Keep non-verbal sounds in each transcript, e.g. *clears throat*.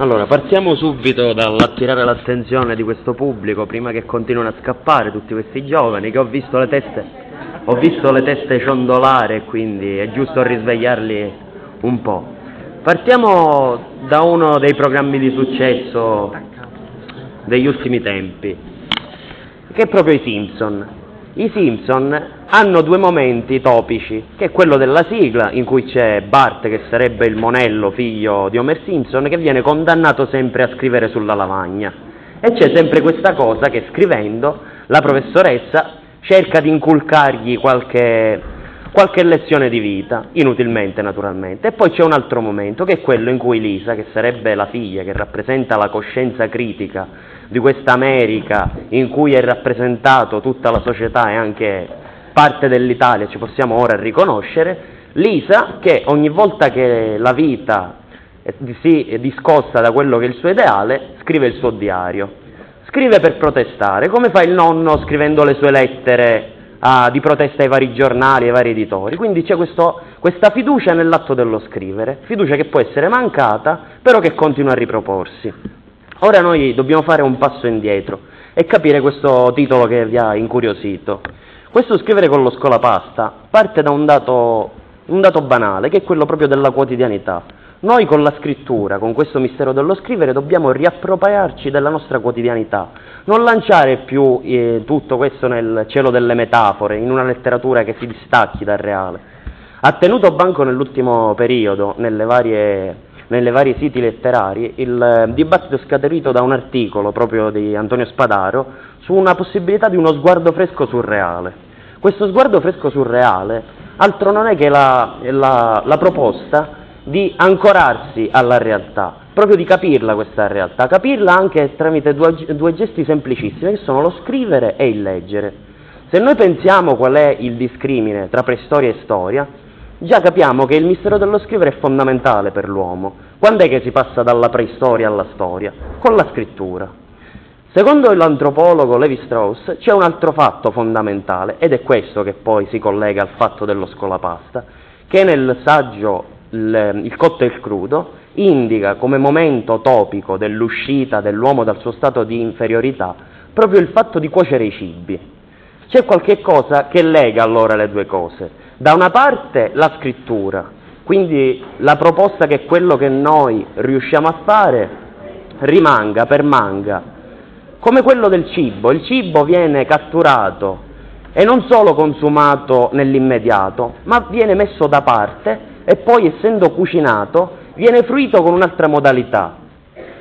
Allora, partiamo subito dall'attirare l'attenzione di questo pubblico prima che continuino a scappare tutti questi giovani che ho visto le teste, ho visto le teste ciondolare quindi è giusto risvegliarli un po'. Partiamo da uno dei programmi di successo degli ultimi tempi, che è proprio i Simpson. I Simpson hanno due momenti topici, che è quello della sigla, in cui c'è Bart, che sarebbe il monello figlio di Homer Simpson, che viene condannato sempre a scrivere sulla lavagna. E c'è sempre questa cosa che scrivendo la professoressa cerca di inculcargli qualche, qualche lezione di vita, inutilmente naturalmente. E poi c'è un altro momento, che è quello in cui Lisa, che sarebbe la figlia, che rappresenta la coscienza critica di questa America in cui è rappresentato tutta la società e anche parte dell'Italia, ci possiamo ora riconoscere, Lisa che ogni volta che la vita si discosta da quello che è il suo ideale, scrive il suo diario. Scrive per protestare, come fa il nonno scrivendo le sue lettere ah, di protesta ai vari giornali, ai vari editori. Quindi c'è questo, questa fiducia nell'atto dello scrivere, fiducia che può essere mancata, però che continua a riproporsi. Ora noi dobbiamo fare un passo indietro e capire questo titolo che vi ha incuriosito. Questo scrivere con lo scolapasta parte da un dato, un dato banale, che è quello proprio della quotidianità. Noi con la scrittura, con questo mistero dello scrivere, dobbiamo riappropriarci della nostra quotidianità, non lanciare più eh, tutto questo nel cielo delle metafore, in una letteratura che si distacchi dal reale. Ha tenuto banco nell'ultimo periodo, nelle varie nelle vari siti letterari, il eh, dibattito è scaturito da un articolo proprio di Antonio Spadaro su una possibilità di uno sguardo fresco surreale. Questo sguardo fresco surreale altro non è che la, la, la proposta di ancorarsi alla realtà, proprio di capirla questa realtà, capirla anche tramite due, due gesti semplicissimi che sono lo scrivere e il leggere. Se noi pensiamo qual è il discrimine tra preistoria e storia, già capiamo che il mistero dello scrivere è fondamentale per l'uomo. Quando è che si passa dalla preistoria alla storia? Con la scrittura. Secondo l'antropologo Levi Strauss c'è un altro fatto fondamentale ed è questo che poi si collega al fatto dello scolapasta, che nel saggio Il, il cotto e il crudo indica come momento topico dell'uscita dell'uomo dal suo stato di inferiorità proprio il fatto di cuocere i cibi. C'è qualche cosa che lega allora le due cose. Da una parte la scrittura, quindi la proposta che quello che noi riusciamo a fare rimanga, permanga, come quello del cibo. Il cibo viene catturato e non solo consumato nell'immediato, ma viene messo da parte e poi essendo cucinato viene fruito con un'altra modalità.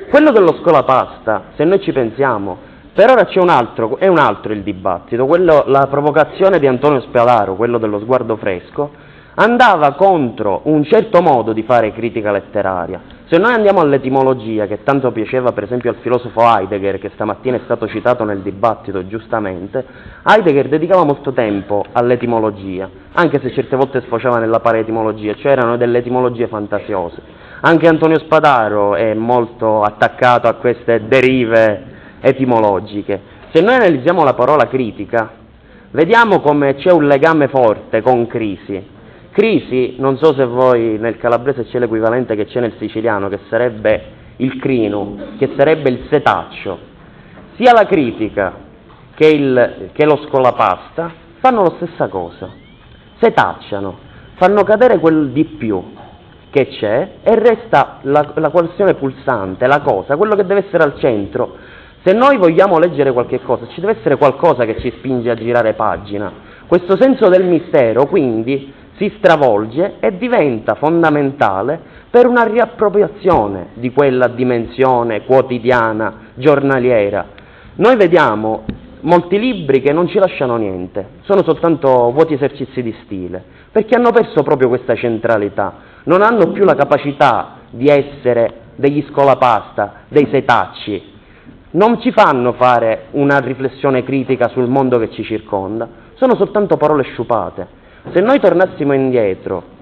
Quello dello scolapasta, se noi ci pensiamo, per ora c'è un altro, è un altro il dibattito, quello, la provocazione di Antonio Spiadaro, quello dello sguardo fresco, andava contro un certo modo di fare critica letteraria. Se noi andiamo all'etimologia, che tanto piaceva per esempio al filosofo Heidegger, che stamattina è stato citato nel dibattito giustamente, Heidegger dedicava molto tempo all'etimologia, anche se certe volte sfociava nella paretimologia, cioè erano delle etimologie fantasiose. Anche Antonio Spadaro è molto attaccato a queste derive etimologiche. Se noi analizziamo la parola critica, vediamo come c'è un legame forte con crisi. Crisi, non so se voi nel calabrese c'è l'equivalente che c'è nel siciliano, che sarebbe il crino, che sarebbe il setaccio. Sia la critica che, il, che lo scolapasta fanno la stessa cosa, setacciano, fanno cadere quel di più che c'è e resta la, la questione pulsante, la cosa, quello che deve essere al centro, se noi vogliamo leggere qualche cosa, ci deve essere qualcosa che ci spinge a girare pagina. Questo senso del mistero, quindi, si stravolge e diventa fondamentale per una riappropriazione di quella dimensione quotidiana, giornaliera. Noi vediamo molti libri che non ci lasciano niente, sono soltanto vuoti esercizi di stile, perché hanno perso proprio questa centralità, non hanno più la capacità di essere degli scolapasta, dei setacci, non ci fanno fare una riflessione critica sul mondo che ci circonda, sono soltanto parole sciupate. Se noi tornassimo indietro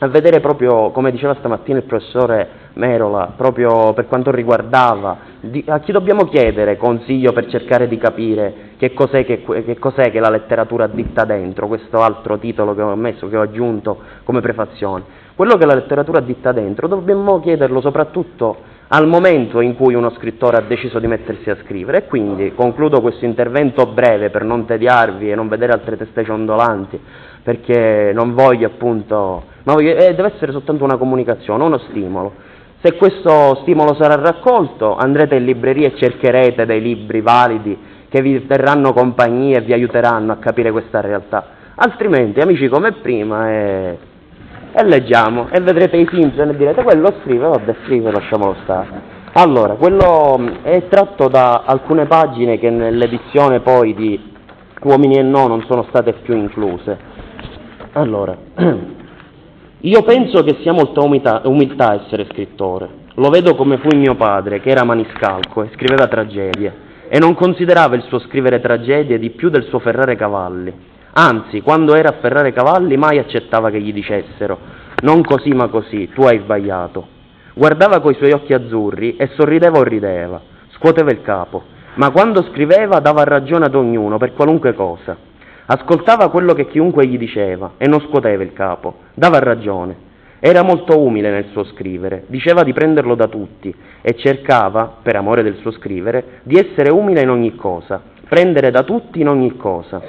a vedere proprio, come diceva stamattina il professore Merola, proprio per quanto riguardava, di, a chi dobbiamo chiedere consiglio per cercare di capire che cos'è che, che cos'è che la letteratura ditta dentro, questo altro titolo che ho messo, che ho aggiunto come prefazione. Quello che la letteratura ditta dentro dobbiamo chiederlo soprattutto al momento in cui uno scrittore ha deciso di mettersi a scrivere e quindi concludo questo intervento breve per non tediarvi e non vedere altre teste ciondolanti perché non voglio appunto, ma voglio, eh, deve essere soltanto una comunicazione, uno stimolo. Se questo stimolo sarà raccolto andrete in libreria e cercherete dei libri validi che vi terranno compagnia e vi aiuteranno a capire questa realtà, altrimenti amici come prima eh, e leggiamo e vedrete i Simpson e direte quello scrive, vabbè scrive, lasciamolo stare. Allora, quello mm, è tratto da alcune pagine che nell'edizione poi di Uomini e No non sono state più incluse. Allora, *clears throat* io penso che sia molta umiltà, umiltà essere scrittore. Lo vedo come fu mio padre, che era maniscalco e scriveva tragedie, e non considerava il suo scrivere tragedie di più del suo ferrare cavalli. Anzi, quando era a ferrare cavalli mai accettava che gli dicessero non così ma così, tu hai sbagliato. Guardava coi suoi occhi azzurri e sorrideva o rideva, scuoteva il capo, ma quando scriveva dava ragione ad ognuno per qualunque cosa. Ascoltava quello che chiunque gli diceva e non scuoteva il capo, dava ragione. Era molto umile nel suo scrivere, diceva di prenderlo da tutti e cercava, per amore del suo scrivere, di essere umile in ogni cosa, prendere da tutti in ogni cosa.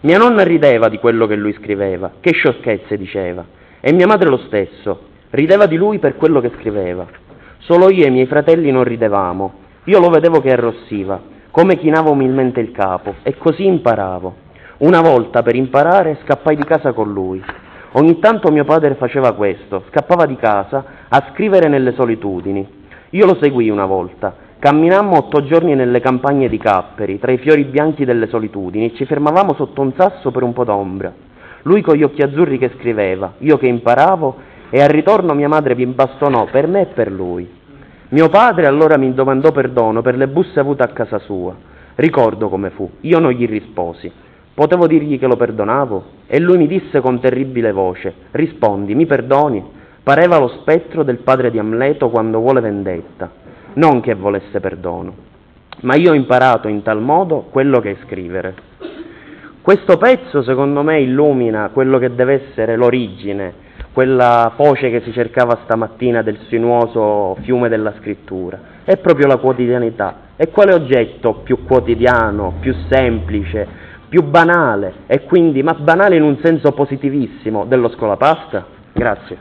Mia nonna rideva di quello che lui scriveva, che sciocchezze diceva, e mia madre lo stesso, rideva di lui per quello che scriveva. Solo io e i miei fratelli non ridevamo, io lo vedevo che arrossiva, come chinava umilmente il capo, e così imparavo. Una volta, per imparare, scappai di casa con lui. Ogni tanto mio padre faceva questo, scappava di casa a scrivere nelle solitudini. Io lo seguii una volta, Camminammo otto giorni nelle campagne di Capperi, tra i fiori bianchi delle solitudini, e ci fermavamo sotto un sasso per un po' d'ombra. Lui con gli occhi azzurri che scriveva, io che imparavo, e al ritorno mia madre vi bastonò per me e per lui. Mio padre allora mi domandò perdono per le busse avute a casa sua. Ricordo come fu, io non gli risposi. Potevo dirgli che lo perdonavo? E lui mi disse con terribile voce, rispondi, mi perdoni? Pareva lo spettro del padre di Amleto quando vuole vendetta non che volesse perdono, ma io ho imparato in tal modo quello che è scrivere. Questo pezzo secondo me illumina quello che deve essere l'origine, quella foce che si cercava stamattina del sinuoso fiume della scrittura, è proprio la quotidianità. E quale oggetto più quotidiano, più semplice, più banale, e quindi, ma banale in un senso positivissimo, dello scolapasta? Grazie.